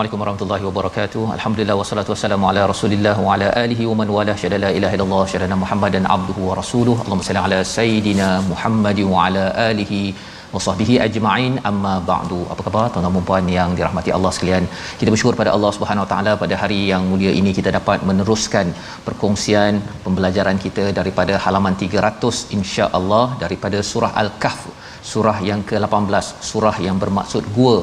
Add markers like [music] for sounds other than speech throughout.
Assalamualaikum warahmatullahi wabarakatuh. Alhamdulillah wassalatu wassalamu ala Rasulillah wa ala alihi wa man wala syada la ilaha illallah syada Muhammadan abduhu wa rasuluh. Allahumma salli ala sayidina Muhammad wa ala alihi wa sahbihi ajma'in amma ba'du. Apa khabar tuan-tuan dan puan yang dirahmati Allah sekalian? Kita bersyukur pada Allah Subhanahu wa taala pada hari yang mulia ini kita dapat meneruskan perkongsian pembelajaran kita daripada halaman 300 insya-Allah daripada surah Al-Kahf surah yang ke-18 surah yang bermaksud gua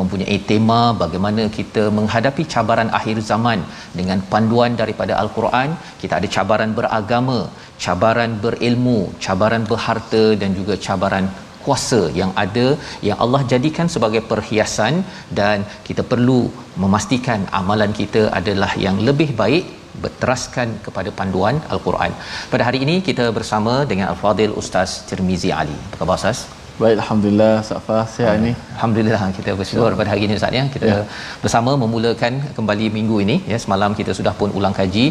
mempunyai tema bagaimana kita menghadapi cabaran akhir zaman dengan panduan daripada al-Quran kita ada cabaran beragama cabaran berilmu cabaran berharta dan juga cabaran kuasa yang ada yang Allah jadikan sebagai perhiasan dan kita perlu memastikan amalan kita adalah yang lebih baik berteraskan kepada panduan al-Quran. Pada hari ini kita bersama dengan Al-Fadil Ustaz Tirmizi Ali. Apa khabar Ustaz? Baik, Alhamdulillah Safa sihat ni. Alhamdulillah kita bersyukur pada hari ini Ustaz ya. Kita ya. bersama memulakan kembali minggu ini ya. Semalam kita sudah pun ulang kaji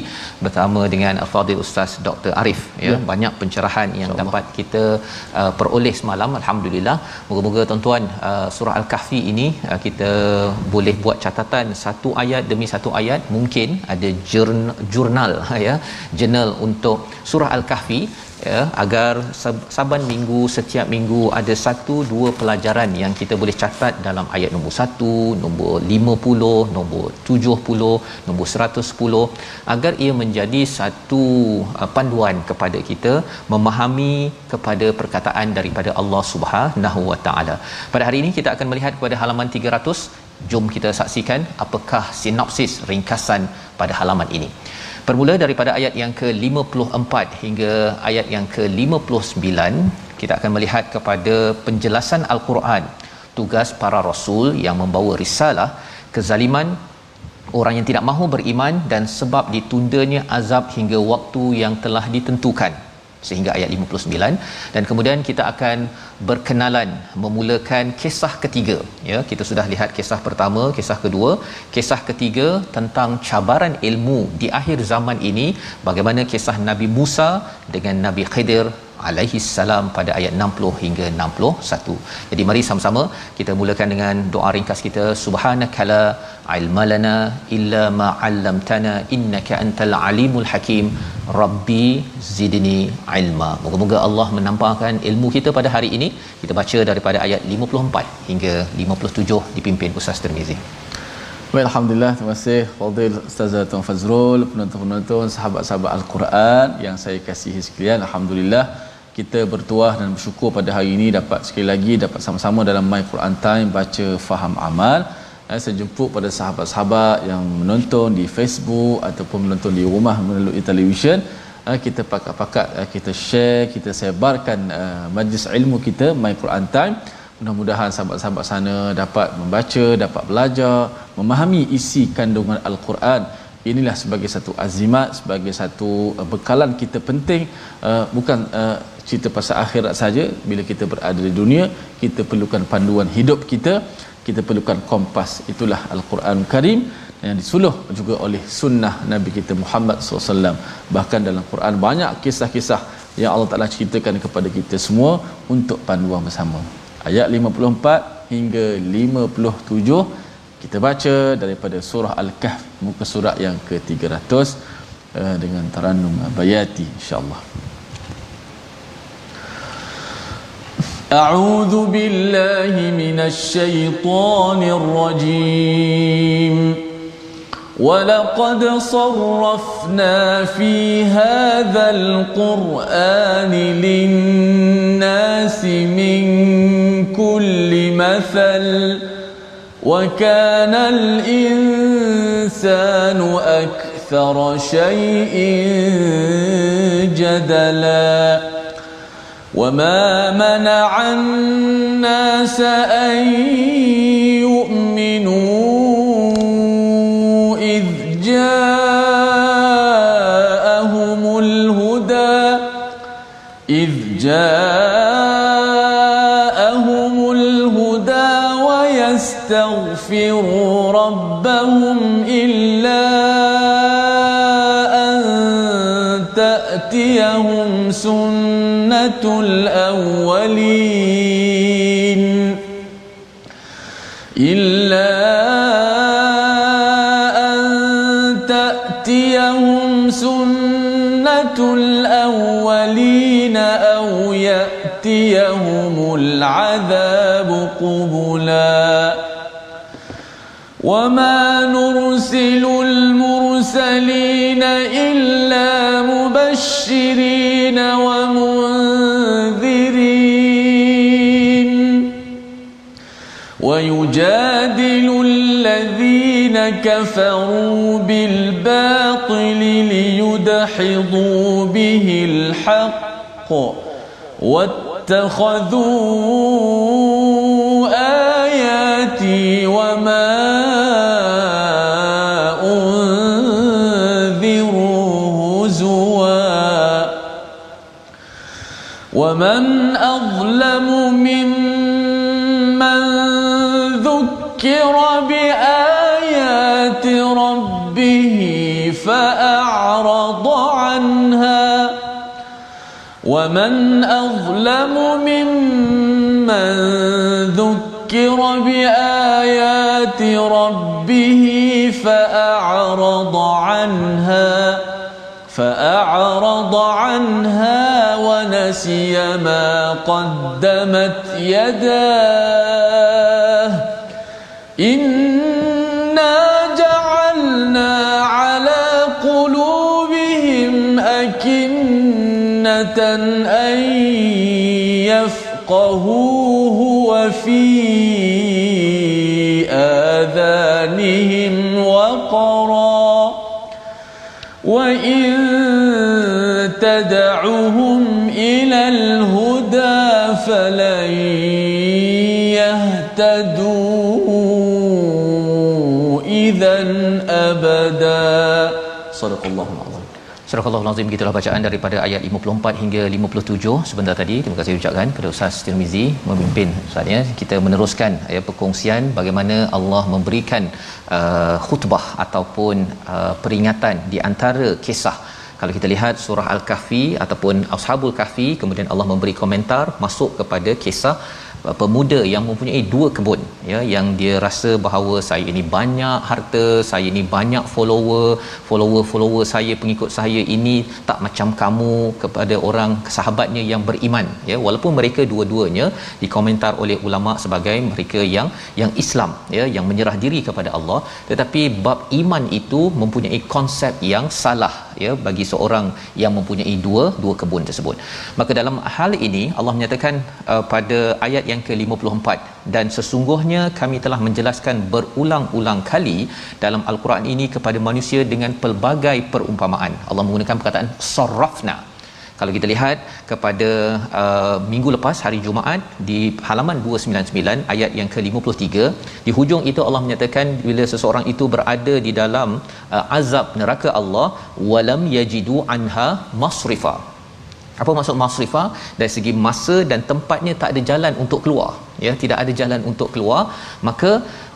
bersama dengan Al-Fadhil Ustaz Dr. Arif ya. ya. Banyak pencerahan yang dapat kita uh, peroleh semalam Alhamdulillah. Moga-moga tuan-tuan uh, surah Al-Kahfi ini uh, kita boleh buat catatan satu ayat demi satu ayat mungkin ada jurnal [laughs] ya. Jurnal untuk surah Al-Kahfi ya agar saban minggu setiap minggu ada satu dua pelajaran yang kita boleh catat dalam ayat nombor 1, nombor 50, nombor 70, nombor 110 agar ia menjadi satu uh, panduan kepada kita memahami kepada perkataan daripada Allah Subhanahu Wa Taala. Pada hari ini kita akan melihat kepada halaman 300 jom kita saksikan apakah sinopsis ringkasan pada halaman ini. Bermula daripada ayat yang ke-54 hingga ayat yang ke-59, kita akan melihat kepada penjelasan Al-Quran, tugas para rasul yang membawa risalah, kezaliman orang yang tidak mahu beriman dan sebab ditundanya azab hingga waktu yang telah ditentukan sehingga ayat 59 dan kemudian kita akan berkenalan memulakan kisah ketiga. Ya kita sudah lihat kisah pertama kisah kedua. Kisah ketiga tentang cabaran ilmu di akhir zaman ini. Bagaimana kisah Nabi Musa dengan Nabi Khidir alaihi salam pada ayat 60 hingga 61. Jadi mari sama-sama kita mulakan dengan doa ringkas kita subhanakala ilmalana illa ma 'allamtana innaka antal alimul hakim rabbi zidni ilma. Moga-moga Allah menampakkan ilmu kita pada hari ini. Kita baca daripada ayat 54 hingga 57 dipimpin Ustaz Tirmizi. Baik, Alhamdulillah. Terima kasih Fadil Ustazah Tuan Fazrul, penonton-penonton, sahabat-sahabat Al-Quran yang saya kasihi sekalian. Alhamdulillah kita bertuah dan bersyukur pada hari ini dapat sekali lagi dapat sama-sama dalam My Quran Time baca faham amal. Eh, saya jemput pada sahabat-sahabat yang menonton di Facebook ataupun menonton di rumah melalui televisyen. Eh, kita pakat-pakat eh, kita share kita sebarkan majlis ilmu kita My Quran Time. Mudah-mudahan sahabat-sahabat sana dapat membaca dapat belajar memahami isi kandungan al-Quran. Inilah sebagai satu azimat sebagai satu bekalan kita penting. Bukan uh, cerita pasal akhirat saja bila kita berada di dunia kita perlukan panduan hidup kita kita perlukan kompas itulah al-Quran Karim yang disuluh juga oleh sunnah Nabi kita Muhammad SAW bahkan dalam Quran banyak kisah-kisah yang Allah Taala ceritakan kepada kita semua untuk panduan bersama. Ayat 54 hingga 57 kita baca daripada surah Al-Kahf muka surat yang ke-300 uh, dengan tarannum bayati insya-Allah. أعوذ بالله من الشيطان الرجيم. ولقد صرفنا في هذا القرآن للناس من كل مثل وكان الإنسان أكثر شيء جدلا. وما منع الناس أن جاءهم الهدى ويستغفروا ربهم إلا أن تأتيهم سنة الأولين إلا أن تأتيهم سنة الأولين أو يأتيهم العذاب قبلا وما نرسل المرسلين إلا مبشرين ويجادل الذين كفروا بالباطل ليدحضوا به الحق واتخذوا آياتي وما أنذروا هزوا ومن ومن أظلم ممن ذكر بآيات ربه فأعرض عنها فأعرض عنها ونسي ما قدمت يداه إنا يفقهوه وفي آذانهم وقرا. وإن تدعهم إلى الهدى فلن يهتدوا إذا أبدا. صدق الله العظيم. Surah Al-Azim gitulah bacaan daripada ayat 54 hingga 57 sebentar tadi. Terima kasih ucapkan kepada Ustaz Tirmizi memimpin Ustaz ya. Kita meneruskan ya perkongsian bagaimana Allah memberikan uh, khutbah ataupun uh, peringatan di antara kisah kalau kita lihat surah Al-Kahfi ataupun Ashabul Kahfi kemudian Allah memberi komentar masuk kepada kisah pemuda yang mempunyai dua kebun ya yang dia rasa bahawa saya ini banyak harta saya ini banyak follower follower-follower saya pengikut saya ini tak macam kamu kepada orang sahabatnya yang beriman ya. Walaupun mereka dua-duanya dikomentar oleh ulama sebagai mereka yang yang Islam ya yang menyerah diri kepada Allah. Tetapi bab iman itu mempunyai konsep yang salah ya bagi seorang yang mempunyai dua dua kebun tersebut. Maka dalam hal ini Allah menyatakan uh, pada ayat yang ke-54 dan sesungguhnya kami telah menjelaskan berulang-ulang kali dalam al-Quran ini kepada manusia dengan pelbagai perumpamaan. Allah menggunakan perkataan sarrafna. Kalau kita lihat kepada uh, minggu lepas hari Jumaat di halaman 299 ayat yang ke-53 di hujung itu Allah menyatakan bila seseorang itu berada di dalam uh, azab neraka Allah walam yajidu anha masrifa apa maksud masrifah dari segi masa dan tempatnya tak ada jalan untuk keluar. Ya tidak ada jalan untuk keluar. Maka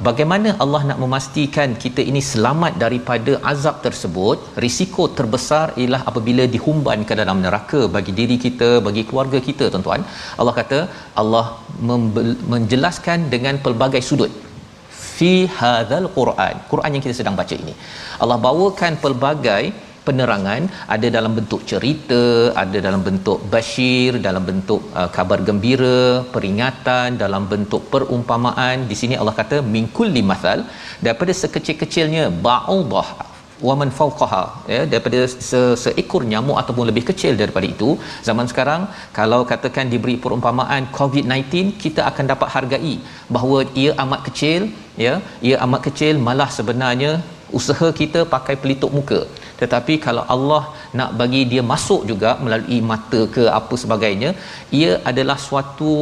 bagaimana Allah nak memastikan kita ini selamat daripada azab tersebut? Risiko terbesar ialah apabila dihumban ke dalam neraka bagi diri kita bagi keluarga kita tuan-tuan. Allah kata Allah menjelaskan dengan pelbagai sudut. Fi hadzal Quran. Quran yang kita sedang baca ini. Allah bawakan pelbagai penerangan ada dalam bentuk cerita ada dalam bentuk basyir dalam bentuk uh, kabar gembira peringatan dalam bentuk perumpamaan. Di sini Allah kata mingkul limathal daripada sekecil-kecilnya ba'udah wa man fawqaha. Ya daripada se seekor nyamuk ataupun lebih kecil daripada itu zaman sekarang kalau katakan diberi perumpamaan covid-19 kita akan dapat hargai bahawa ia amat kecil ya ia amat kecil malah sebenarnya usaha kita pakai pelitup muka. Tetapi kalau Allah nak bagi dia masuk juga melalui mata ke apa sebagainya ia adalah suatu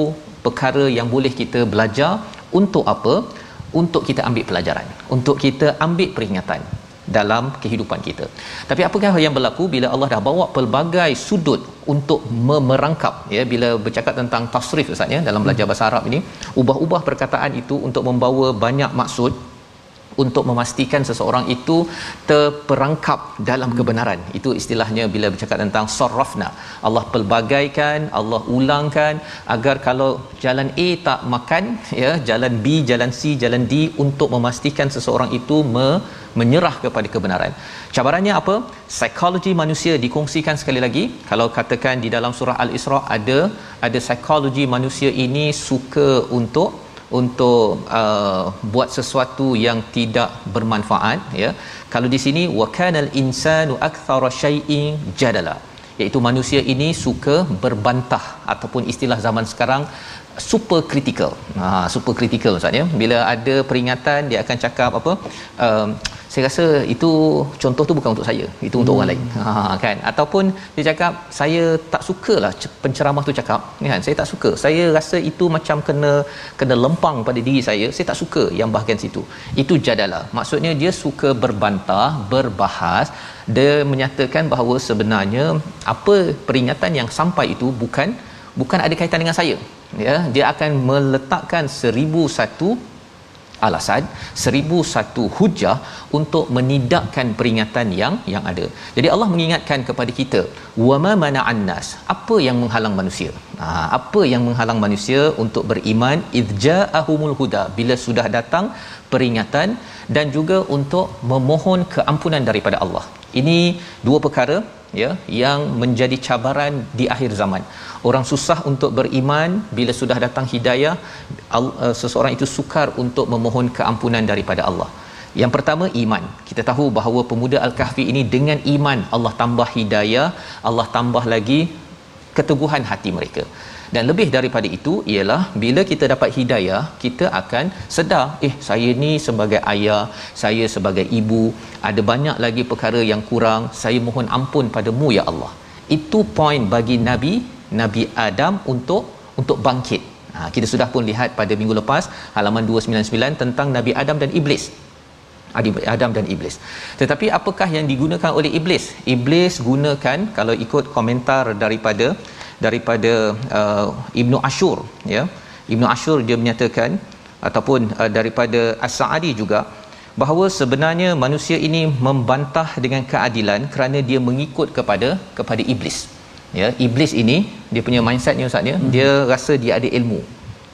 perkara yang boleh kita belajar untuk apa? Untuk kita ambil pelajaran untuk kita ambil peringatan dalam kehidupan kita. Tapi apakah yang berlaku bila Allah dah bawa pelbagai sudut untuk memerangkap ya bila bercakap tentang tasrif Ustaz ya dalam belajar bahasa Arab ini ubah-ubah perkataan itu untuk membawa banyak maksud untuk memastikan seseorang itu terperangkap dalam kebenaran. Itu istilahnya bila bercakap tentang sarrafna. Allah pelbagaikan Allah ulangkan agar kalau jalan A tak makan ya jalan B jalan C jalan D untuk memastikan seseorang itu me- menyerah kepada kebenaran. Cabarannya apa? Psikologi manusia dikongsikan sekali lagi. Kalau katakan di dalam surah al-isra ada ada psikologi manusia ini suka untuk untuk uh, buat sesuatu yang tidak bermanfaat ya. Kalau di sini wa kanal insanu akthara syai'in jadala. Iaitu manusia ini suka berbantah ataupun istilah zaman sekarang super critical. Ha super critical ustaz ya. Bila ada peringatan dia akan cakap apa? Um, saya rasa itu contoh tu bukan untuk saya. Itu untuk hmm. orang lain. Ha kan. Ataupun dia cakap saya tak sukalah penceramah tu cakap, ni kan. Saya tak suka. Saya rasa itu macam kena kena lempang pada diri saya. Saya tak suka yang bahagian situ. Itu jadalah. Maksudnya dia suka berbantah, berbahas dia menyatakan bahawa sebenarnya apa peringatan yang sampai itu bukan bukan ada kaitan dengan saya ya dia akan meletakkan seribu satu alasan seribu satu hujah untuk menidakkan peringatan yang yang ada. Jadi Allah mengingatkan kepada kita wama mana'an nas apa yang menghalang manusia? Ha, apa yang menghalang manusia untuk beriman? Idza'ahumul huda bila sudah datang peringatan dan juga untuk memohon keampunan daripada Allah. Ini dua perkara ya yang menjadi cabaran di akhir zaman. Orang susah untuk beriman bila sudah datang hidayah uh, seseorang itu sukar untuk memohon keampunan daripada Allah. Yang pertama iman. Kita tahu bahawa pemuda al-kahfi ini dengan iman Allah tambah hidayah Allah tambah lagi keteguhan hati mereka dan lebih daripada itu ialah bila kita dapat hidayah kita akan sedar eh saya ni sebagai ayah saya sebagai ibu ada banyak lagi perkara yang kurang saya mohon ampun padamu ya Allah itu poin bagi nabi nabi Adam untuk untuk bangkit ha, kita sudah pun lihat pada minggu lepas halaman 299 tentang nabi Adam dan iblis Adam dan Iblis. Tetapi apakah yang digunakan oleh Iblis? Iblis gunakan kalau ikut komentar daripada daripada uh, Ibnu Ashur ya. Ibnu Ashur dia menyatakan ataupun uh, daripada As-Sa'di juga bahawa sebenarnya manusia ini membantah dengan keadilan kerana dia mengikut kepada kepada iblis. Ya iblis ini dia punya mindset ni ustaz ya hmm. dia rasa dia ada ilmu.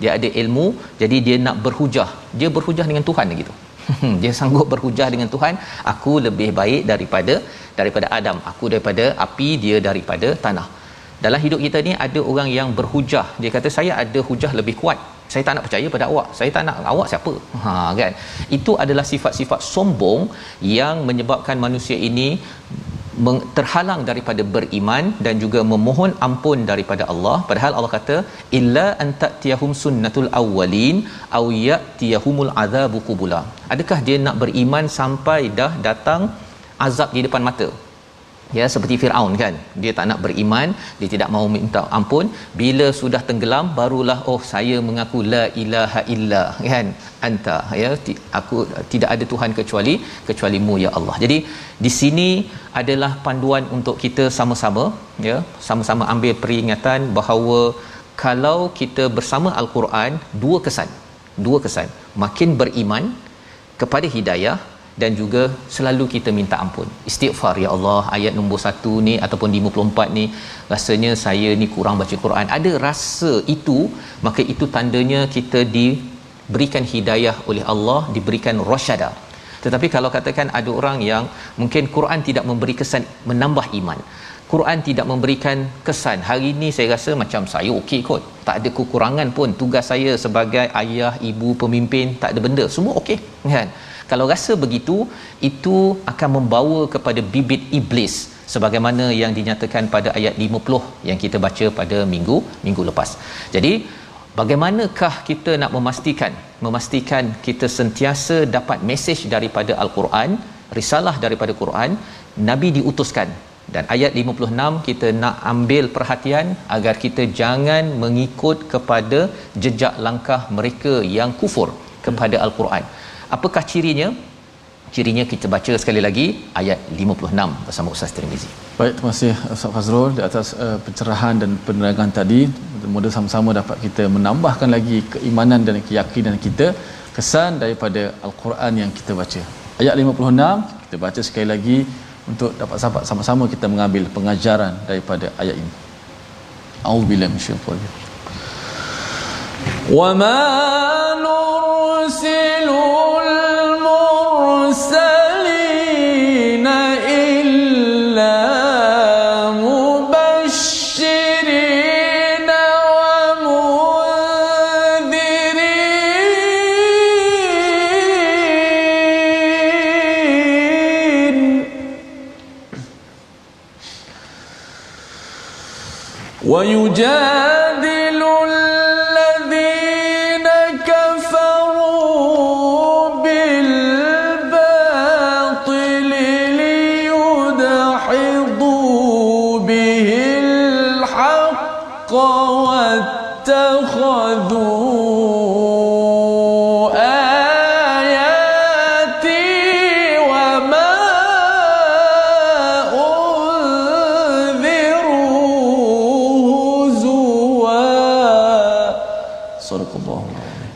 Dia ada ilmu jadi dia nak berhujah. Dia berhujah dengan Tuhan gitu [laughs] dia sanggup berhujah dengan Tuhan aku lebih baik daripada daripada Adam. Aku daripada api dia daripada tanah dalam hidup kita ni ada orang yang berhujah. Dia kata saya ada hujah lebih kuat. Saya tak nak percaya pada awak. Saya tak nak awak siapa? Ha kan? Itu adalah sifat-sifat sombong yang menyebabkan manusia ini terhalang daripada beriman dan juga memohon ampun daripada Allah. Padahal Allah kata illa antatiyahum sunnatul awwalin aw yatiyahumul adzabu qubula. Adakah dia nak beriman sampai dah datang azab di depan mata ya seperti Firaun kan. Dia tak nak beriman dia tidak mahu minta ampun. Bila sudah tenggelam barulah oh saya mengaku la ilaha illa kan? Anta ya aku tidak ada tuhan kecuali kecualimu ya Allah. Jadi di sini adalah panduan untuk kita sama-sama ya sama-sama ambil peringatan bahawa kalau kita bersama al-Quran dua kesan dua kesan. Makin beriman kepada hidayah dan juga selalu kita minta ampun. Istighfar ya Allah ayat nombor 1 ni ataupun 54 ni rasanya saya ni kurang baca Quran. Ada rasa itu maka itu tandanya kita diberikan hidayah oleh Allah, diberikan rasyada. Tetapi kalau katakan ada orang yang mungkin Quran tidak memberi kesan menambah iman. Quran tidak memberikan kesan. Hari ini saya rasa macam saya okey kot. Tak ada kekurangan pun. Tugas saya sebagai ayah, ibu, pemimpin, tak ada benda. Semua okey. Kan? Kalau rasa begitu itu akan membawa kepada bibit iblis sebagaimana yang dinyatakan pada ayat 50 yang kita baca pada minggu minggu lepas. Jadi bagaimanakah kita nak memastikan memastikan kita sentiasa dapat mesej daripada al-Quran, risalah daripada Quran, nabi diutuskan dan ayat 56 kita nak ambil perhatian agar kita jangan mengikut kepada jejak langkah mereka yang kufur kepada al-Quran. Apakah cirinya? Cirinya kita baca sekali lagi ayat 56 bersama Ustaz Tirmizi. Baik, terima kasih Ustaz Fazrul di atas uh, pencerahan dan penerangan tadi. Mudah sama-sama dapat kita menambahkan lagi keimanan dan keyakinan kita kesan daripada al-Quran yang kita baca. Ayat 56 kita baca sekali lagi untuk dapat sahabat sama-sama kita mengambil pengajaran daripada ayat ini. A'udzubillahi minasyaitanir rajim. Wa ma nursilu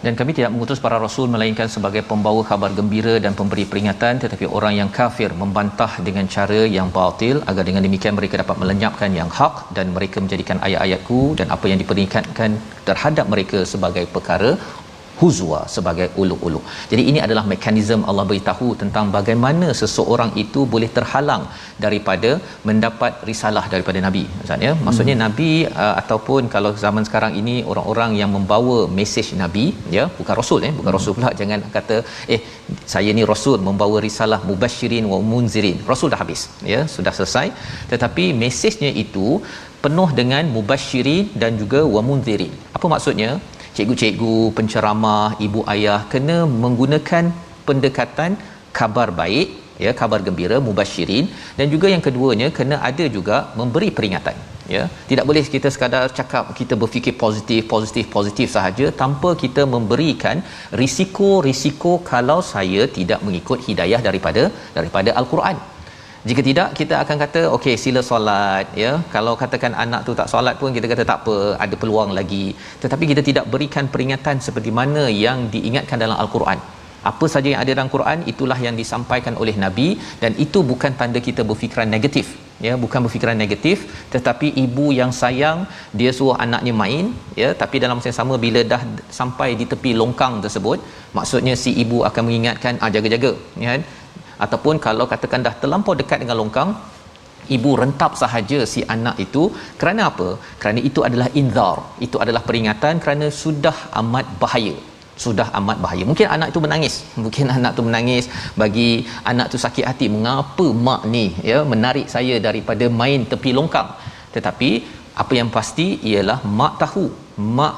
dan kami tidak mengutus para rasul melainkan sebagai pembawa kabar gembira dan pemberi peringatan tetapi orang yang kafir membantah dengan cara yang batil. Agar dengan demikian mereka dapat melenyapkan yang hak dan mereka menjadikan ayat-ayatku dan apa yang diperingatkan terhadap mereka sebagai perkara huzwa sebagai ulu-ulu. Jadi ini adalah mekanisme Allah beritahu tentang bagaimana seseorang itu boleh terhalang daripada mendapat risalah daripada nabi. Maksudnya, hmm. maksudnya nabi uh, ataupun kalau zaman sekarang ini orang-orang yang membawa mesej nabi ya, bukan rasul ya, bukan hmm. rasul pula jangan kata eh saya ni rasul membawa risalah mubasyirin wa munzirin. Rasul dah habis ya, sudah selesai. Tetapi mesejnya itu penuh dengan mubasyirin dan juga wa munzirin. Apa maksudnya? Cikgu-cikgu, penceramah, ibu ayah kena menggunakan pendekatan kabar baik, ya, kabar gembira, mubasyirin dan juga yang keduanya kena ada juga memberi peringatan. Ya, tidak boleh kita sekadar cakap kita berfikir positif, positif, positif sahaja tanpa kita memberikan risiko-risiko kalau saya tidak mengikut hidayah daripada daripada al-Quran. Jika tidak kita akan kata okey sila solat ya. Kalau katakan anak tu tak solat pun kita kata tak apa, ada peluang lagi. Tetapi kita tidak berikan peringatan seperti mana yang diingatkan dalam al-Quran. Apa saja yang ada dalam Quran itulah yang disampaikan oleh nabi dan itu bukan tanda kita berfikiran negatif ya bukan berfikiran negatif tetapi ibu yang sayang dia suruh anaknya main ya tapi dalam masa yang sama bila dah sampai di tepi longkang tersebut maksudnya si ibu akan mengingatkan ah jaga-jaga ya kan ataupun kalau katakan dah terlampau dekat dengan longkang ibu rentap sahaja si anak itu. Kerana apa? Kerana itu adalah inzar itu adalah peringatan kerana sudah amat bahaya. Sudah amat bahaya. Mungkin anak itu menangis. [laughs] Mungkin anak tu menangis. Bagi anak tu sakit hati. Mengapa mak ni ya menarik saya daripada main tepi longkang? Tetapi apa yang pasti ialah mak tahu. Mak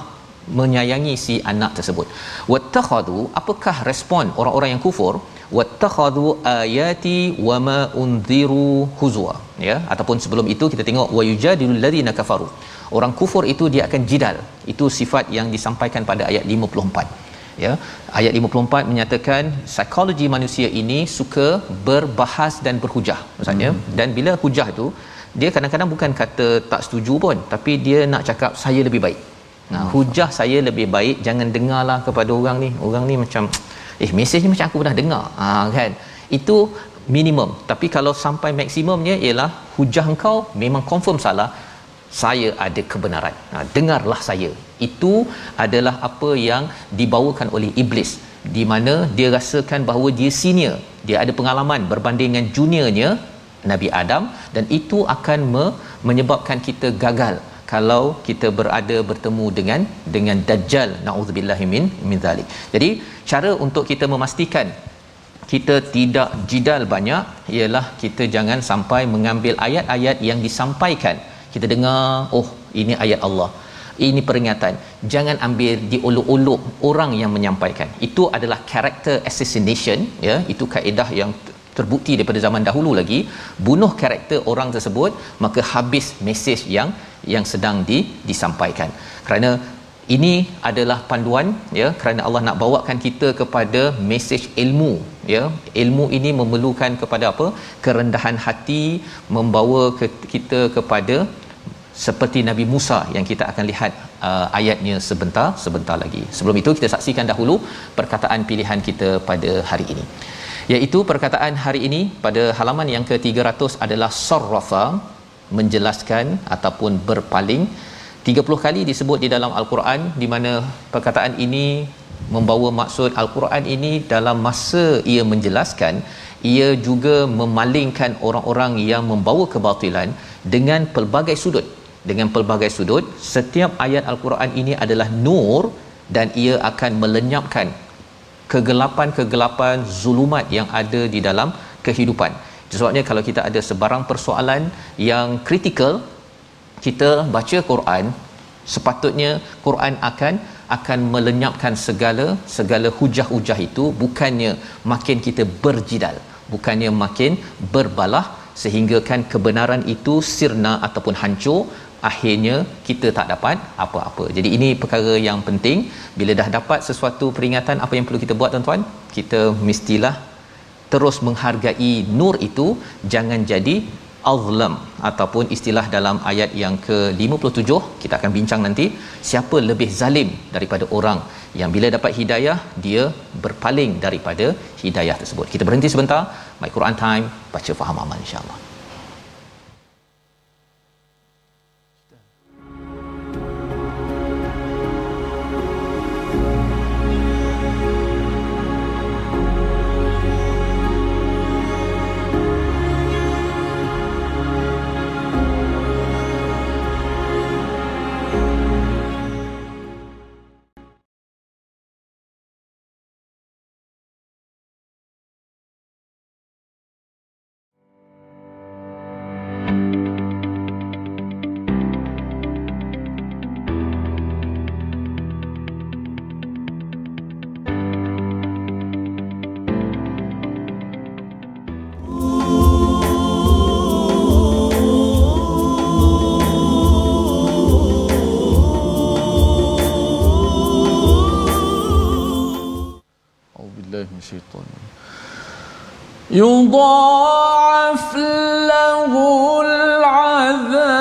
menyayangi si anak tersebut. Wattakhadu apakah respon orang-orang yang kufur wattakhadhu ayati wama unziru huzwa ya? Ataupun sebelum itu kita tengok wayujadilul ladzina kafaru orang kufur itu dia akan jidal. Itu sifat yang disampaikan pada ayat 54 ya? Ayat 54 menyatakan psikologi manusia ini suka berbahas dan berhujah. Maksudnya hmm. dan bila hujah tu dia kadang-kadang bukan kata tak setuju pun tapi dia nak cakap saya lebih baik. Nah hujah saya lebih baik jangan dengarlah kepada orang ni. Orang ni macam eh mesej ni macam aku pernah dengar. Ha kan? Itu minimum. Tapi kalau sampai maksimumnya ialah hujah engkau memang confirm salah saya ada kebenaran. Ha, dengarlah saya. Itu adalah apa yang dibawakan oleh iblis di mana dia rasakan bahawa dia senior. Dia ada pengalaman berbanding dengan juniornya Nabi Adam dan itu akan me- menyebabkan kita gagal kalau kita berada bertemu dengan dengan dajjal naudzubillahi min min zalik. Jadi cara untuk kita memastikan kita tidak jidal banyak ialah kita jangan sampai mengambil ayat-ayat yang disampaikan. Kita dengar oh ini ayat Allah. Ini peringatan. Jangan ambil diolok-olok orang yang menyampaikan. Itu adalah character assassination ya. Itu kaedah yang terbukti daripada zaman dahulu lagi bunuh karakter orang tersebut maka habis mesej yang yang sedang di, disampaikan. Kerana ini adalah panduan ya kerana Allah nak bawakan kita kepada mesej ilmu ya. Ilmu ini memerlukan kepada apa? Kerendahan hati membawa ke, kita kepada seperti Nabi Musa yang kita akan lihat uh, ayatnya sebentar sebentar lagi. Sebelum itu kita saksikan dahulu perkataan pilihan kita pada hari ini iaitu perkataan hari ini pada halaman yang ke-300 adalah sarrafa menjelaskan ataupun berpaling. 30 kali disebut di dalam al-Quran di mana perkataan ini membawa maksud al-Quran ini dalam masa ia menjelaskan ia juga memalingkan orang-orang yang membawa kebatilan dengan pelbagai sudut. Dengan pelbagai sudut setiap ayat al-Quran ini adalah nur dan ia akan melenyapkan kegelapan-kegelapan zulumat yang ada di dalam kehidupan. Sebabnya kalau kita ada sebarang persoalan yang kritikal, kita baca Quran, sepatutnya Quran akan akan melenyapkan segala segala hujah-hujah itu bukannya makin kita berjidal, bukannya makin berbalah sehingga kan kebenaran itu sirna ataupun hancur akhirnya kita tak dapat apa-apa. Jadi ini perkara yang penting bila dah dapat sesuatu peringatan apa yang perlu kita buat tuan-tuan? Kita mestilah terus menghargai nur itu jangan jadi azlam ataupun istilah dalam ayat yang ke-57 kita akan bincang nanti siapa lebih zalim daripada orang yang bila dapat hidayah dia berpaling daripada hidayah tersebut. Kita berhenti sebentar. My Quran Time baca faham amal insya-Allah. يضاعف له العذاب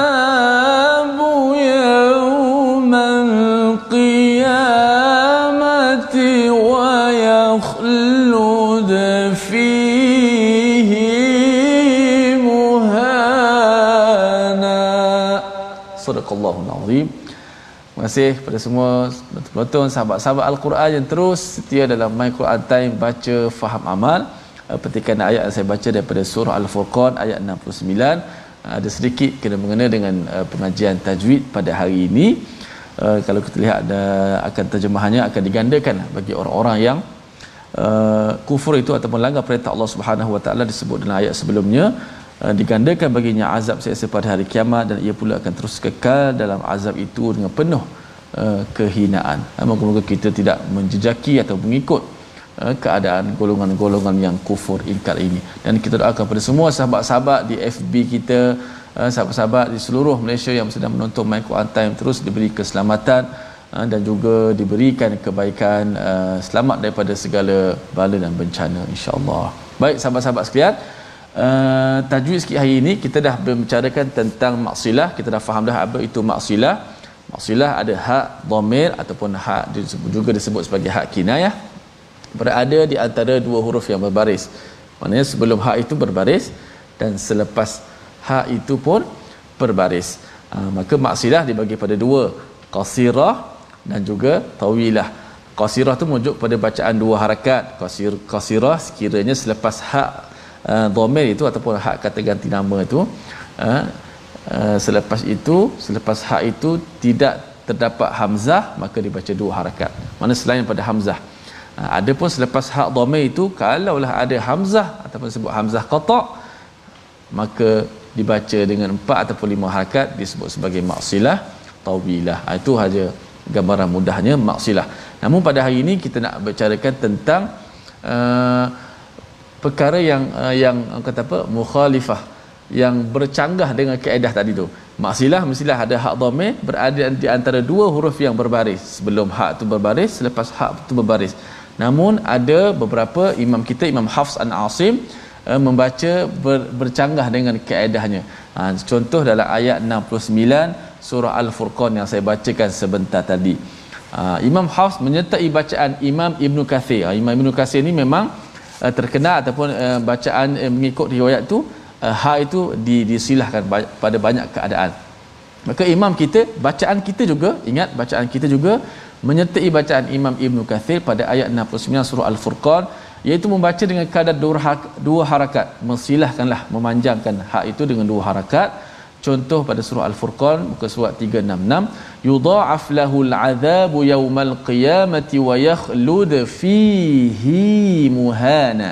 يوم القيامة ويخلد فيه مهانا صدق الله العظيم Terima kasih kepada semua penonton sahabat-sahabat Al-Quran yang terus setia dalam My Quran Time baca faham amal. Uh, petikan ayat yang saya baca daripada surah Al-Furqan ayat 69 uh, ada sedikit kena mengena dengan uh, pengajian tajwid pada hari ini. Kalau kita lihat ada akan terjemahannya akan digandakan bagi orang-orang yang kufur itu atau melanggar perintah Allah Subhanahu Wa Taala disebut dalam ayat sebelumnya. Digandakan baginya azab seksa pada hari kiamat dan ia pula akan terus kekal dalam azab itu dengan penuh uh, kehinaan. Moga-moga kita tidak menjejaki atau mengikut keadaan golongan-golongan yang kufur ingkar ini dan kita doakan kepada semua sahabat-sahabat di FB kita uh, sahabat-sahabat di seluruh Malaysia yang sedang menonton My Quran Time terus diberi keselamatan uh, dan juga diberikan kebaikan selamat daripada segala bala dan bencana insya-Allah. Baik sahabat-sahabat sekalian, tajwid sikit hari ini kita dah membicarakan tentang maksilah, kita dah faham dah apa itu maksilah. Maksilah ada hak dhamir ataupun hak juga disebut sebagai hak kinayah berada di antara dua huruf yang berbaris. Maknanya sebelum hak itu berbaris dan selepas hak itu pun berbaris. Uh, maka maksilah dibagi pada dua, qasirah dan juga tawilah. Qasirah tu merujuk pada bacaan dua harakat. Qasir qasirah sekiranya selepas hak uh, dhamir itu ataupun hak kata ganti nama itu uh, uh, selepas itu selepas hak itu tidak terdapat hamzah maka dibaca dua harakat. Mana selain pada hamzah. Uh, ada pun selepas hak dhamir itu kalaulah ada hamzah ataupun sebut hamzah qata maka dibaca dengan empat ataupun lima harakat disebut sebagai maksilah tawilah. Uh, itu saja gambaran mudahnya maksilah. Namun pada hari ini kita nak bicarakan tentang uh, perkara yang uh, yang kata apa mukhalifah yang bercanggah dengan kaedah tadi tu. Maksilah mestilah ada hak dhamir berada di antara dua huruf yang berbaris. Sebelum hak tu berbaris, selepas hak tu berbaris. Namun ada beberapa imam kita Imam Hafs an Asim uh, membaca ber, bercanggah dengan kaedahnya. Ha, contoh dalam ayat 69 surah Al-Furqan yang saya bacakan sebentar tadi. Uh, Imam Hafs menyertai bacaan Imam Ibn Kathir. Uh, Imam Ibn Kathir ni memang uh, terkenal ataupun uh, bacaan uh, mengikut riwayat tu uh, ha itu di, disilahkan ba- pada banyak keadaan. Maka imam kita, bacaan kita juga, ingat bacaan kita juga menyertai bacaan Imam Ibn Kathir pada ayat 69 surah Al-Furqan iaitu membaca dengan kadar dua, harakat. Mensilahkanlah memanjangkan hak itu dengan dua harakat. Contoh pada surah Al-Furqan muka surat 366 yudha'af lahul adzabu yaumal qiyamati wa yakhlud fihi muhana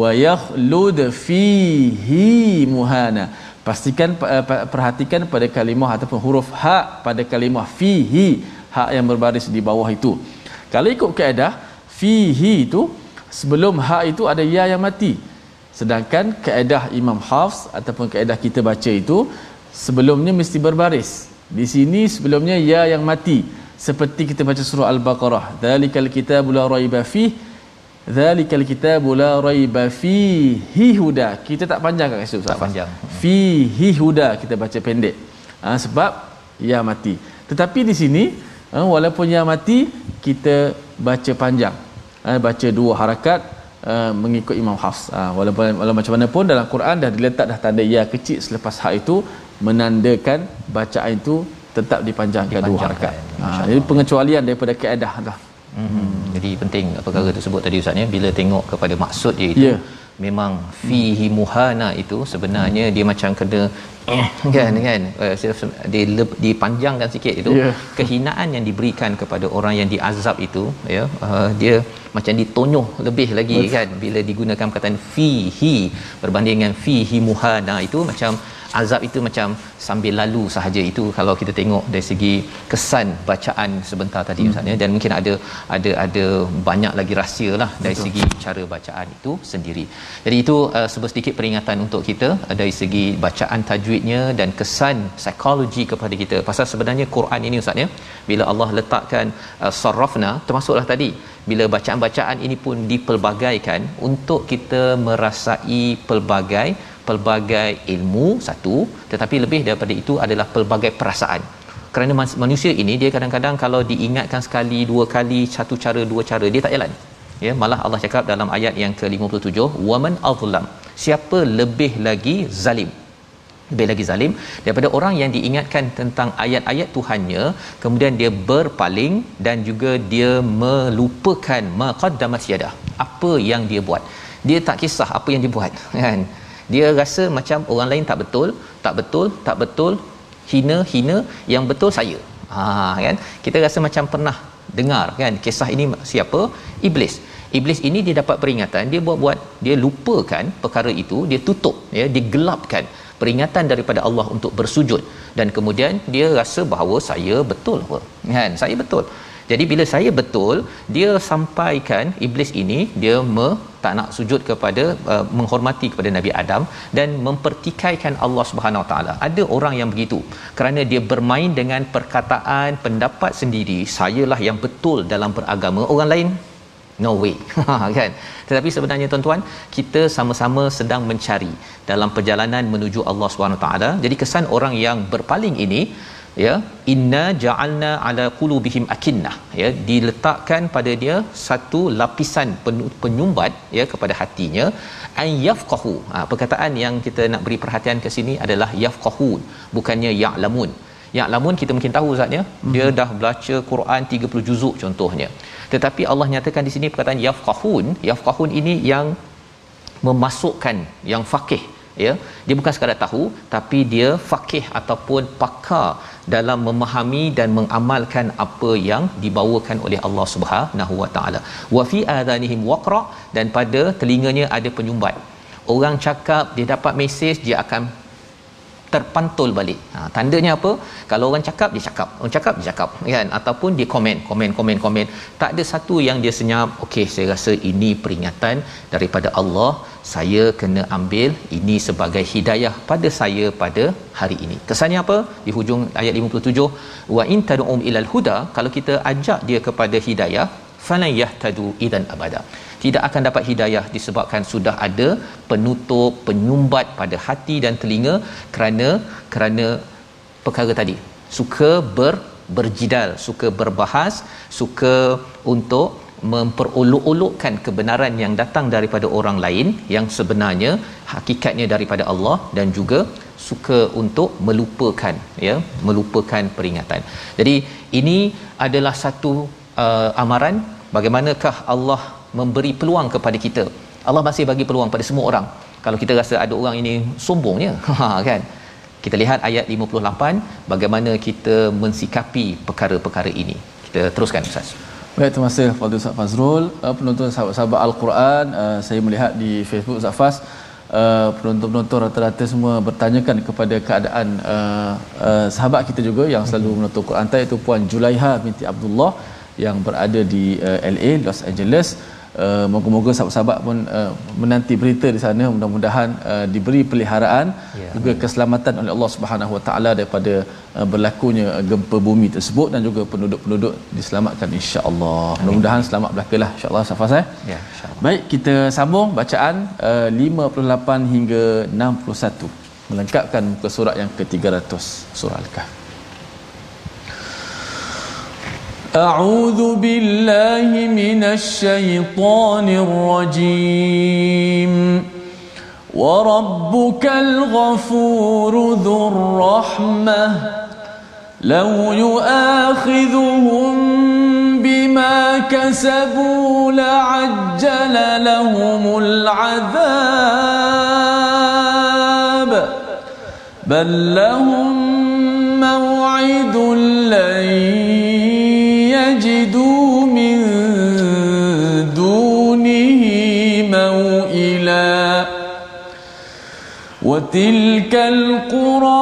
wa yakhlud fihi muhana. Pastikan perhatikan pada kalimah ataupun huruf ha pada kalimah fihi hak yang berbaris di bawah itu. Kalau ikut kaedah fihi itu sebelum ha itu ada ya yang mati. Sedangkan kaedah Imam Hafs ataupun kaedah kita baca itu sebelumnya mesti berbaris. Di sini sebelumnya ya yang mati. Seperti kita baca surah al-baqarah dzalikal kitabu la raiba fih dzalikal kitabu la raiba fihi huda. Kita tak panjang kat situ tak panjang. Fihi huda kita baca pendek. Ha, sebab ya mati. Tetapi di sini ha, walaupun ya mati kita baca panjang ha, baca dua harakat uh, mengikut Imam Hafs. Uh, walaupun walaupun macam mana pun dalam Quran dah diletak dah tanda ya kecil selepas hak itu menandakan bacaan itu tetap dipanjangkan, dua harakat. Ha, jadi pengecualian daripada kaedah dah. Hmm. Jadi penting perkara tersebut tadi ustaz ya bila tengok kepada maksud dia itu Ya. Memang fihi muhana itu sebenarnya dia macam kena eh, kan kan uh, dia dipanjangkan sikit itu Ya. kehinaan yang diberikan kepada orang yang diazab itu ya uh, dia macam ditonyoh lebih lagi Betul. kan bila digunakan perkataan fihi berbanding dengan fihi muhana itu macam azab itu macam sambil lalu sahaja itu kalau kita tengok dari segi kesan bacaan sebentar tadi hmm. Ustaz ya dan mungkin ada ada ada banyak lagi rahsia lah dari Betul. segi cara bacaan itu sendiri. Jadi itu uh, sedikit peringatan untuk kita uh, dari segi bacaan tajwidnya dan kesan psikologi kepada kita. Pasal sebenarnya Quran ini Ustaz ya bila Allah letakkan uh, sarrafna termasuklah tadi bila bacaan-bacaan ini pun dipelbagaikan untuk kita merasai pelbagai pelbagai ilmu satu tetapi lebih daripada itu adalah pelbagai perasaan. Kerana manusia ini dia kadang-kadang kalau diingatkan sekali dua kali satu cara dua cara dia tak jalan. Ya malah Allah cakap dalam ayat yang ke-57 waman azlam. Siapa lebih lagi zalim? Lebih lagi zalim daripada orang yang diingatkan tentang ayat-ayat Tuhannya kemudian dia berpaling dan juga dia melupakan maqaddamat yadah apa yang dia buat. Dia tak kisah apa yang dia buat kan dia rasa macam orang lain tak betul tak betul tak betul hina hina yang betul saya. Ha kan? Kita rasa macam pernah dengar kan? Kisah ini siapa? Iblis. Iblis ini dia dapat peringatan dia buat-buat dia lupakan perkara itu dia tutup ya digelapkan peringatan daripada Allah untuk bersujud. Dan kemudian dia rasa bahawa saya betul apa? Kan? Saya betul jadi bila saya betul dia sampaikan iblis ini dia me, tak nak sujud kepada uh, menghormati kepada Nabi Adam dan mempertikaikan Allah Subhanahu Wa Taala. Ada orang yang begitu. Kerana dia bermain dengan perkataan pendapat sendiri, sayalah yang betul dalam beragama, orang lain no way. [laughs] Kan? Tetapi sebenarnya tuan-tuan kita sama-sama sedang mencari dalam perjalanan menuju Allah Subhanahu taala. Jadi kesan orang yang berpaling ini ya? Inna ja'alna ala qulubihim akinnah. Ya? Diletakkan pada dia satu lapisan penyumbat ya kepada hatinya. An yafqahu. Ha, perkataan yang kita nak beri perhatian ke sini adalah yafqahun bukannya ya'lamun. Ya'lamun kita mungkin tahu zatnya mm-hmm. dia dah baca Quran 30 juzuk contohnya. Tetapi Allah nyatakan di sini perkataan yafqahun. Yafqahun ini yang memasukkan yang faqih ya? Dia bukan sekadar tahu tapi dia faqih ataupun pakar dalam memahami dan mengamalkan apa yang dibawakan oleh Allah Subhanahu Wa Taala. Wa fi adhanihim waqra dan pada telinganya ada penyumbat. Orang cakap dia dapat mesej dia akan terpantul balik. Ha, tandanya apa? Kalau orang cakap dia cakap, orang cakap dia cakap kan ataupun dia komen, komen, komen, komen. Tak ada satu yang dia senyap, okey saya rasa ini peringatan daripada Allah, saya kena ambil ini sebagai hidayah pada saya pada hari ini. Kesannya apa? Di hujung ayat 57, wa in tad'um ilal huda, kalau kita ajak dia kepada hidayah, falan yahtadu idan abada tidak akan dapat hidayah disebabkan sudah ada penutup penyumbat pada hati dan telinga kerana kerana perkara tadi suka ber berjidal suka berbahas suka untuk memperolok-olokkan kebenaran yang datang daripada orang lain yang sebenarnya hakikatnya daripada Allah dan juga suka untuk melupakan ya melupakan peringatan. Jadi ini adalah satu uh, amaran bagaimanakah Allah memberi peluang kepada kita. Allah masih bagi peluang pada semua orang. Kalau kita rasa ada orang ini sombongnya, [laughs] ha, kan? Kita lihat ayat 58 bagaimana kita mensikapi perkara-perkara ini. Kita teruskan Ustaz. Baik, terima kasih Fadil Ustaz Fazrul. Uh, penonton sahabat-sahabat Al-Quran, uh, saya melihat di Facebook Ustaz Faz, uh, penonton-penonton rata-rata semua bertanyakan kepada keadaan uh, uh, sahabat kita juga yang selalu mhm. menonton Quran iaitu Puan Julaiha binti Abdullah yang berada di uh, LA, Los Angeles. Uh, moga-moga sahabat-sahabat pun uh, menanti berita di sana mudah-mudahan uh, diberi peliharaan ya, juga keselamatan oleh Allah Subhanahu Wa Taala daripada uh, berlakunya gempa bumi tersebut dan juga penduduk-penduduk diselamatkan insya-Allah. Mudah-mudahan selamat belakalah insya-Allah Safas eh. Ya insya-Allah. Baik kita sambung bacaan uh, 58 hingga 61 melengkapkan muka surat yang ke-300 surah Al-Kahfi. أعوذ بالله من الشيطان الرجيم. وربك الغفور ذو الرحمة. لو يؤاخذهم بما كسبوا لعجل لهم العذاب. بل لهم موعد لن وتلك القرى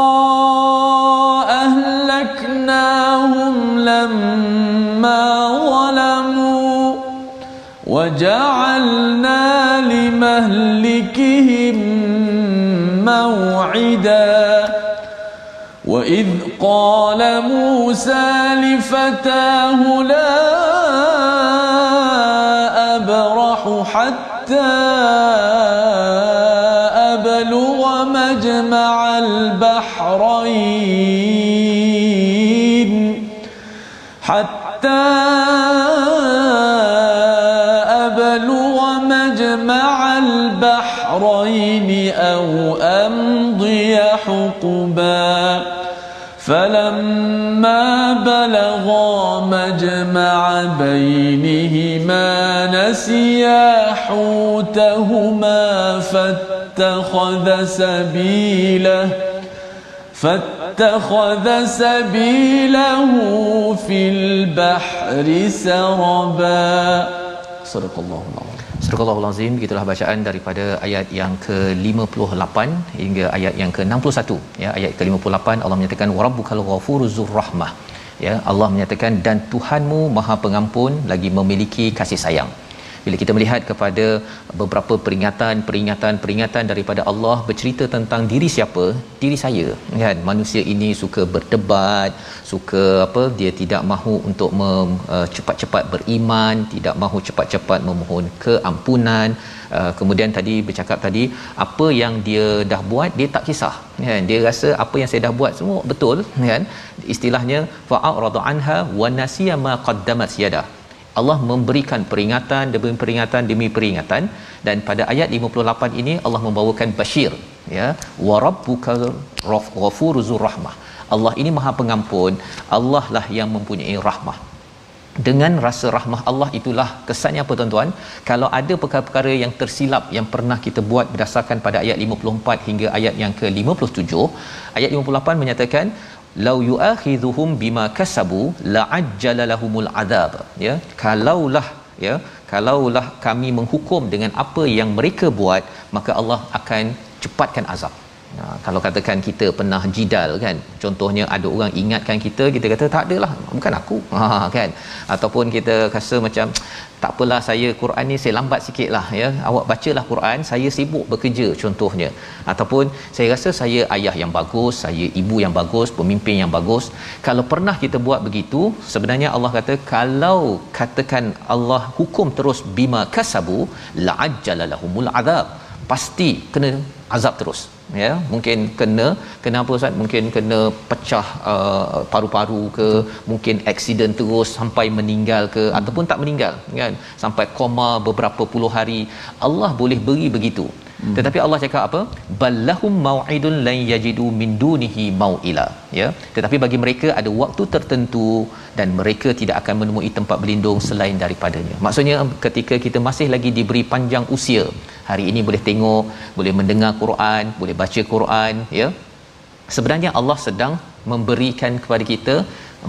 أهلكناهم لما ظلموا وجعلنا لمهلكهم موعداً وإذ قال موسى لفتاه لا بلغا مجمع بينهما نسيا حوتهما فاتخذ سبيله فاتخذ سبيله في البحر سربا صدق الله العظيم Astagfirullahal azim gitulah bacaan daripada ayat yang ke-58 hingga ayat yang ke-61 ya ayat ke-58 Allah menyatakan warabbukal ghafuruz rahmah ya Allah menyatakan dan Tuhanmu Maha Pengampun lagi memiliki kasih sayang bila kita melihat kepada beberapa peringatan-peringatan-peringatan daripada Allah bercerita tentang diri siapa? Diri saya. Kan? Manusia ini suka berdebat suka apa dia tidak mahu untuk mem, uh, cepat-cepat beriman tidak mahu cepat-cepat memohon keampunan. Uh, kemudian tadi bercakap tadi apa yang dia dah buat dia tak kisah. Kan? Dia rasa apa yang saya dah buat semua betul. Kan? Istilahnya fa'arada anha wa nasiya ma qaddamat yadah Allah memberikan peringatan demi peringatan demi peringatan. Dan pada ayat 58 ini Allah membawakan basyir ya. Wa rabbuka ghafurur rahmah Allah ini Maha Pengampun. Allah lah yang mempunyai rahmah. Dengan rasa rahmah Allah itulah kesannya apa tuan-tuan? Kalau ada perkara-perkara yang tersilap yang pernah kita buat berdasarkan pada ayat 54 hingga ayat yang ke-57 ayat 58 menyatakan lau yu'akhidhuhum bima kasabu la'ajjala lahumul adab ya kalaulah ya kalaulah kami menghukum dengan apa yang mereka buat maka Allah akan cepatkan azab Ha, kalau katakan kita pernah jidal kan contohnya ada orang ingatkan kita kita kata tak adalah bukan aku. Ha kan? Ataupun kita rasa macam tak apalah saya Quran ni saya lambat sikitlah ya. Awak bacalah Quran saya sibuk bekerja contohnya. Ataupun saya rasa saya ayah yang bagus saya ibu yang bagus pemimpin yang bagus. Kalau pernah kita buat begitu sebenarnya Allah kata kalau katakan Allah hukum terus bima kasabu la'ajjalalahumul azab pasti kena azab terus ya mungkin kena kena apa ustaz? Mungkin kena pecah uh, paru-paru ke mungkin accident terus sampai meninggal ke hmm. ataupun tak meninggal kan? Sampai koma beberapa puluh hari. Allah boleh beri begitu hmm. tetapi Allah cakap apa? Ballahum mau'idun lan yajidu min dunihi mau'ila ya? Tetapi bagi mereka ada waktu tertentu dan mereka tidak akan menemui tempat berlindung selain daripadanya. Maksudnya ketika kita masih lagi diberi panjang usia hari ini boleh tengok boleh mendengar Quran boleh baca Quran ya? Sebenarnya Allah sedang memberikan kepada kita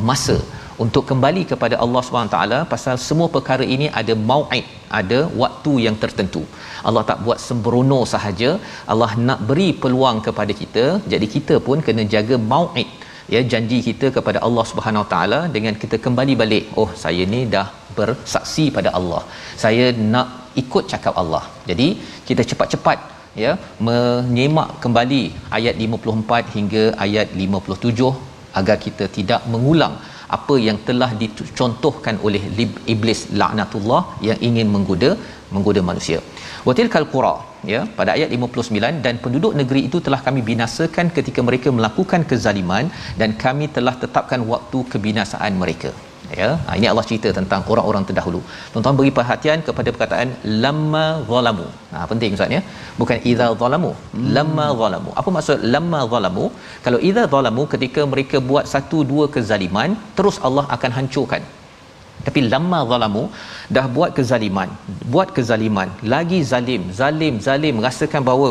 masa untuk kembali kepada Allah taala pasal semua perkara ini ada mau'id ada waktu yang tertentu. Allah tak buat sembrono sahaja. Allah nak beri peluang kepada kita. Jadi kita pun kena jaga mau'id. Ya janji kita kepada Allah Subhanahu taala dengan kita kembali balik. Oh saya ni dah bersaksi pada Allah. Saya nak ikut cakap Allah. Jadi kita cepat-cepat ya menyemak kembali ayat 54 hingga ayat 57 agar kita tidak mengulang apa yang telah dicontohkan oleh iblis laknatullah yang ingin menggoda menggoda manusia. Watilkal qura ya pada ayat 59 dan penduduk negeri itu telah kami binasakan ketika mereka melakukan kezaliman dan kami telah tetapkan waktu kebinasaan mereka ya ha, ini Allah cerita tentang orang-orang terdahulu. Tuan-tuan beri perhatian kepada perkataan lamma zalamu. Ha penting ustaz ya. Bukan idza zalamu hmm. lamma zalamu. Apa maksud lamma zalamu? Kalau idza zalamu ketika mereka buat satu dua kezaliman terus Allah akan hancurkan tapi lamma zalamu dah buat kezaliman. Buat kezaliman. Lagi zalim zalim zalim. Merasakan bahawa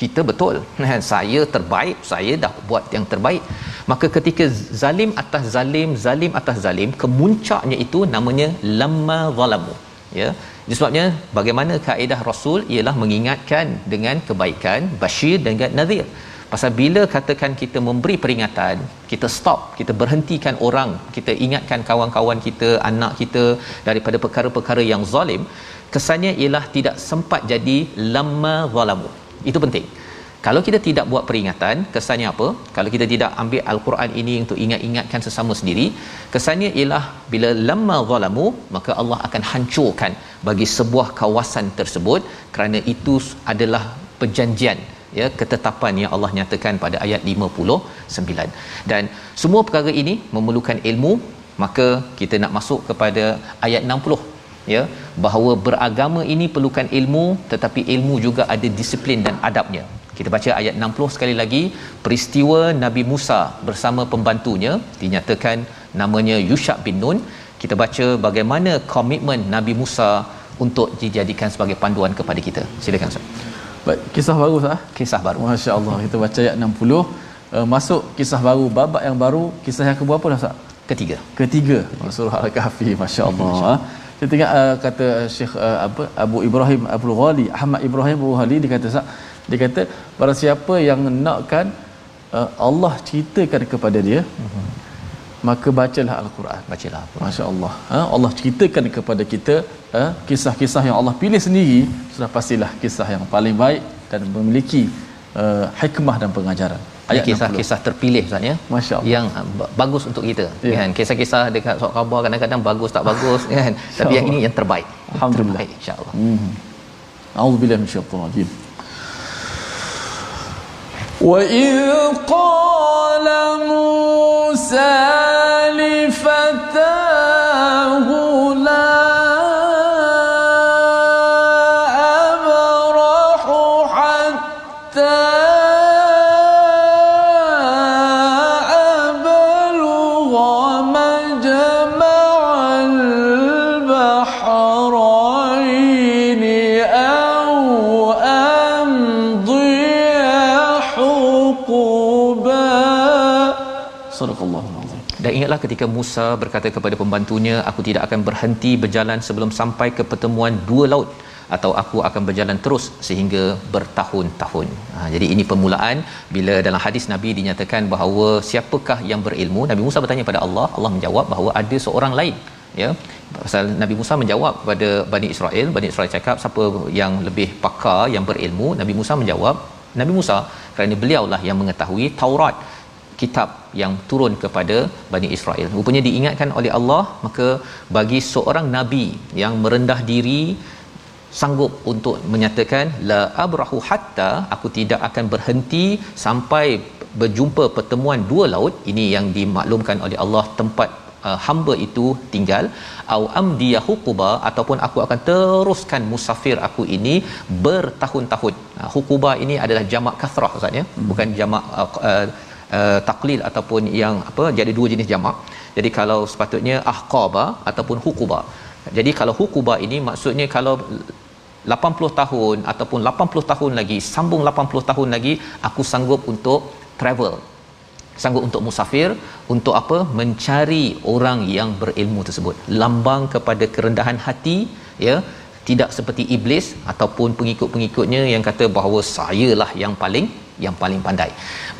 kita betul. [laughs] Saya terbaik saya dah buat yang terbaik. Maka ketika zalim atas zalim zalim atas zalim kemuncaknya itu namanya lamma zalamu. Ya. Sebabnya bagaimana kaedah rasul ialah mengingatkan dengan kebaikan bashir dengan nadhir pasal bila katakan kita memberi peringatan kita stop kita berhentikan orang kita ingatkan kawan-kawan kita anak kita daripada perkara-perkara yang zalim kesannya ialah tidak sempat jadi lamma zalamu. Itu penting. Kalau kita tidak buat peringatan kesannya apa? Kalau kita tidak ambil al-Quran ini untuk ingat-ingatkan sesama sendiri kesannya ialah bila lamma zalamu maka Allah akan hancurkan bagi sebuah kawasan tersebut kerana itu adalah perjanjian ya ketetapan yang Allah nyatakan pada ayat 59 dan semua perkara ini memerlukan ilmu maka kita nak masuk kepada ayat 60 ya. Bahawa beragama ini perlukan ilmu tetapi ilmu juga ada disiplin dan adabnya. Kita baca ayat 60 sekali lagi peristiwa Nabi Musa bersama pembantunya dinyatakan namanya Yushab bin Nun. Kita baca bagaimana komitmen Nabi Musa untuk dijadikan sebagai panduan kepada kita. Silakan Ustaz Baik, kisah baru sah. Kisah baru. Masya-Allah. Kita baca ayat 60 uh, eh, masuk kisah baru babak yang baru kisah yang keberapa dah Ustaz? Ketiga. Ketiga. Surah Al-Kahfi masya-Allah. Masya Kita tengok uh, kata Syekh uh, apa Abu Ibrahim Abu Ghali Ahmad Ibrahim Abu Ghali dia kata dia kata barang siapa yang nakkan uh, Allah ceritakan kepada dia uh-huh maka bacalah al-Quran bacalah masya-Allah ha? Allah ceritakan kepada kita ha? kisah-kisah yang Allah pilih sendiri sudah pastilah kisah yang paling baik dan memiliki uh, hikmah dan pengajaran ayat kisah-kisah terpilih Ustaz ya Masya-Allah yang bagus untuk kita yeah. kan kisah-kisah dekat surat khabar kadang-kadang bagus tak bagus [laughs] kan tapi yang ini yang terbaik alhamdulillah insyaallah hmm. a'udzubillahi minasyaitonir rajim وإذ قال موسى ingatlah ketika Musa berkata kepada pembantunya aku tidak akan berhenti berjalan sebelum sampai ke pertemuan dua laut atau aku akan berjalan terus sehingga bertahun-tahun. Ha, jadi ini permulaan bila dalam hadis Nabi dinyatakan bahawa siapakah yang berilmu? Nabi Musa bertanya pada Allah, Allah menjawab bahawa ada seorang lain. Ya. Pasal Nabi Musa menjawab kepada Bani Israel, Bani Israel cakap siapa yang lebih pakar yang berilmu? Nabi Musa menjawab, Nabi Musa kerana beliaulah yang mengetahui Taurat kitab yang turun kepada Bani Israel. Rupanya diingatkan oleh Allah, maka bagi seorang nabi yang merendah diri sanggup untuk menyatakan la abrahu hatta aku tidak akan berhenti sampai berjumpa pertemuan dua laut ini yang dimaklumkan oleh Allah tempat uh, hamba itu tinggal au amdiya huquba ataupun aku akan teruskan musafir aku ini bertahun-tahun. Uh, huquba ini adalah jamak kathrah ustaz ya, hmm. bukan jamak uh, uh, uh, taklil ataupun yang apa jadi dua jenis jamak. Jadi kalau sepatutnya ahqaba ataupun hukuba jadi kalau hukuba ini maksudnya kalau 80 tahun ataupun 80 tahun lagi sambung 80 tahun lagi aku sanggup untuk travel. Sanggup untuk musafir untuk apa mencari orang yang berilmu tersebut. Lambang kepada kerendahan hati ya tidak seperti iblis ataupun pengikut-pengikutnya yang kata bahawa sayalah yang paling yang paling pandai.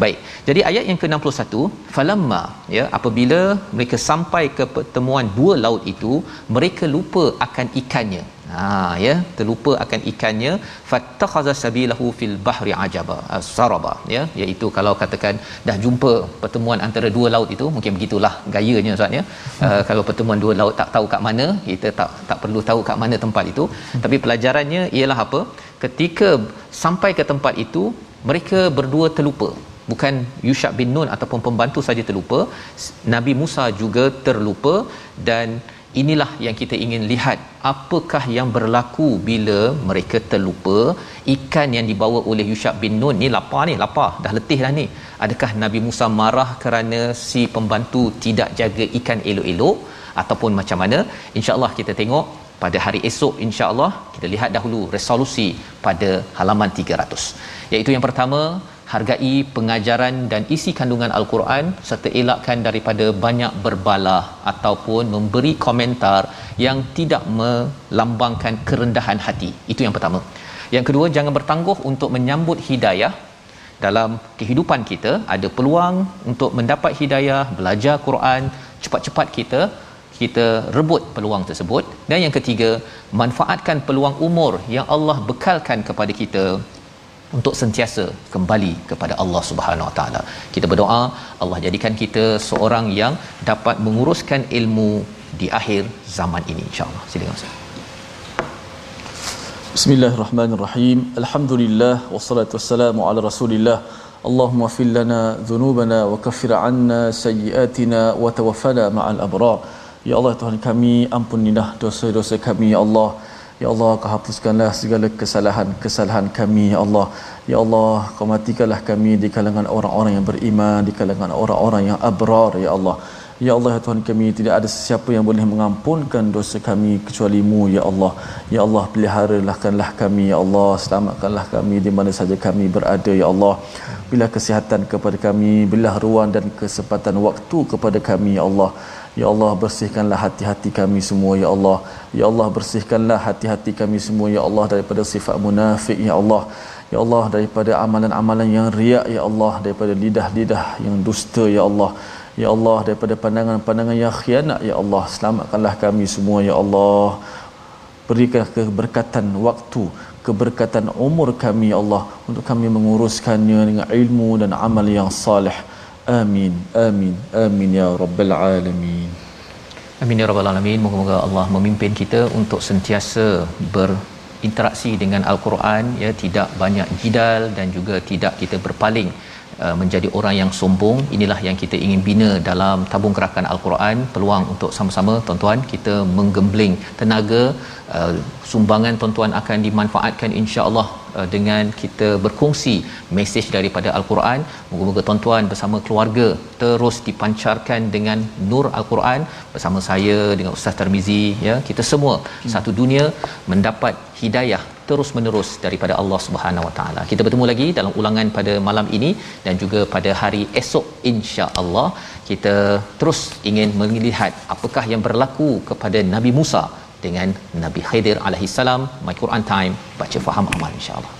Baik. Jadi ayat yang ke-61, falamma ya apabila mereka sampai ke pertemuan dua laut itu, mereka lupa akan ikannya. Ha ya, terlupa akan ikannya fattakhaza sabilahu fil bahri ajaba saraba ya iaitu kalau katakan dah jumpa pertemuan antara dua laut itu mungkin begitulah gayanya ustaz ya uh, kalau pertemuan dua laut tak tahu kat mana kita tak tak perlu tahu kat mana tempat itu tapi pelajarannya ialah apa ketika sampai ke tempat itu mereka berdua terlupa. Bukan Yushab bin Nun ataupun pembantu saja terlupa Nabi Musa juga terlupa dan inilah yang kita ingin lihat. Apakah yang berlaku bila mereka terlupa? Ikan yang dibawa oleh Yushab bin Nun ni lapar ni lapar. Dah letih dah ni. Adakah Nabi Musa marah kerana si pembantu tidak jaga ikan elok-elok? Ataupun macam mana? Insyaallah kita tengok pada hari esok insya-Allah kita lihat dahulu resolusi pada halaman 300 iaitu yang pertama hargai pengajaran dan isi kandungan al-Quran serta elakkan daripada banyak berbalah ataupun memberi komentar yang tidak melambangkan kerendahan hati. Itu yang pertama. Yang kedua jangan bertangguh untuk menyambut hidayah. Dalam kehidupan kita ada peluang untuk mendapat hidayah belajar Quran cepat-cepat kita kita rebut peluang tersebut. Dan yang ketiga manfaatkan peluang umur yang Allah bekalkan kepada kita untuk sentiasa kembali kepada Allah Subhanahu Wa Taala. Kita berdoa Allah jadikan kita seorang yang dapat menguruskan ilmu di akhir zaman ini insya-Allah. Silakan Ustaz. Bismillahirrahmanirrahim. Alhamdulillah wassalatu wassalamu ala Rasulillah. Lana dhunubana wa kaffir 'anna sayyi'atina wa tawaffana ma'al abrar. Ya Allah Tuhan kami ampunilah dosa-dosa kami ya Allah. Ya Allah kau hapuskanlah segala kesalahan-kesalahan kami ya Allah. Ya Allah kau matikanlah kami di kalangan orang-orang yang beriman, di kalangan orang-orang yang abrar ya Allah. Ya Allah ya Tuhan kami tidak ada sesiapa yang boleh mengampunkan dosa kami kecuali Mu ya Allah. Ya Allah peliharalah kami ya Allah, selamatkanlah kami di mana saja kami berada ya Allah. Bila kesihatan kepada kami, bila ruang dan kesempatan waktu kepada kami ya Allah. Ya Allah bersihkanlah hati-hati kami semua ya Allah. Ya Allah bersihkanlah hati-hati kami semua ya Allah daripada sifat munafik ya Allah. Ya Allah daripada amalan-amalan yang riak ya Allah daripada lidah-lidah yang dusta ya Allah. ya Allah daripada pandangan-pandangan yang khianat ya Allah selamatkanlah kami semua ya Allah berikan keberkatan waktu keberkatan umur kami ya Allah untuk kami menguruskannya dengan ilmu dan amal yang salih amin amin amin ya rabbal alamin Amin ya rabbal alamin. Moga-moga Allah memimpin kita untuk sentiasa berinteraksi dengan al-Quran ya, tidak banyak jidal dan juga tidak kita berpaling uh, menjadi orang yang sombong. Inilah yang kita ingin bina dalam tabung gerakan al-Quran. Peluang untuk sama-sama tuan-tuan kita menggembling tenaga uh, sumbangan tuan-tuan akan dimanfaatkan insya-Allah uh, dengan kita berkongsi mesej daripada al-Quran. Moga-moga tuan-tuan bersama keluarga terus dipancarkan dengan nur al-Quran bersama saya dengan Ustaz Tarmizi ya. Kita semua hmm. satu dunia mendapat hidayah terus menerus daripada Allah Subhanahu Wa Taala. Kita bertemu lagi dalam ulangan pada malam ini dan juga pada hari esok insya-Allah. Kita terus ingin melihat apakah yang berlaku kepada Nabi Musa dengan Nabi Khidir alaihi salam my Quran time baca faham amal insya-Allah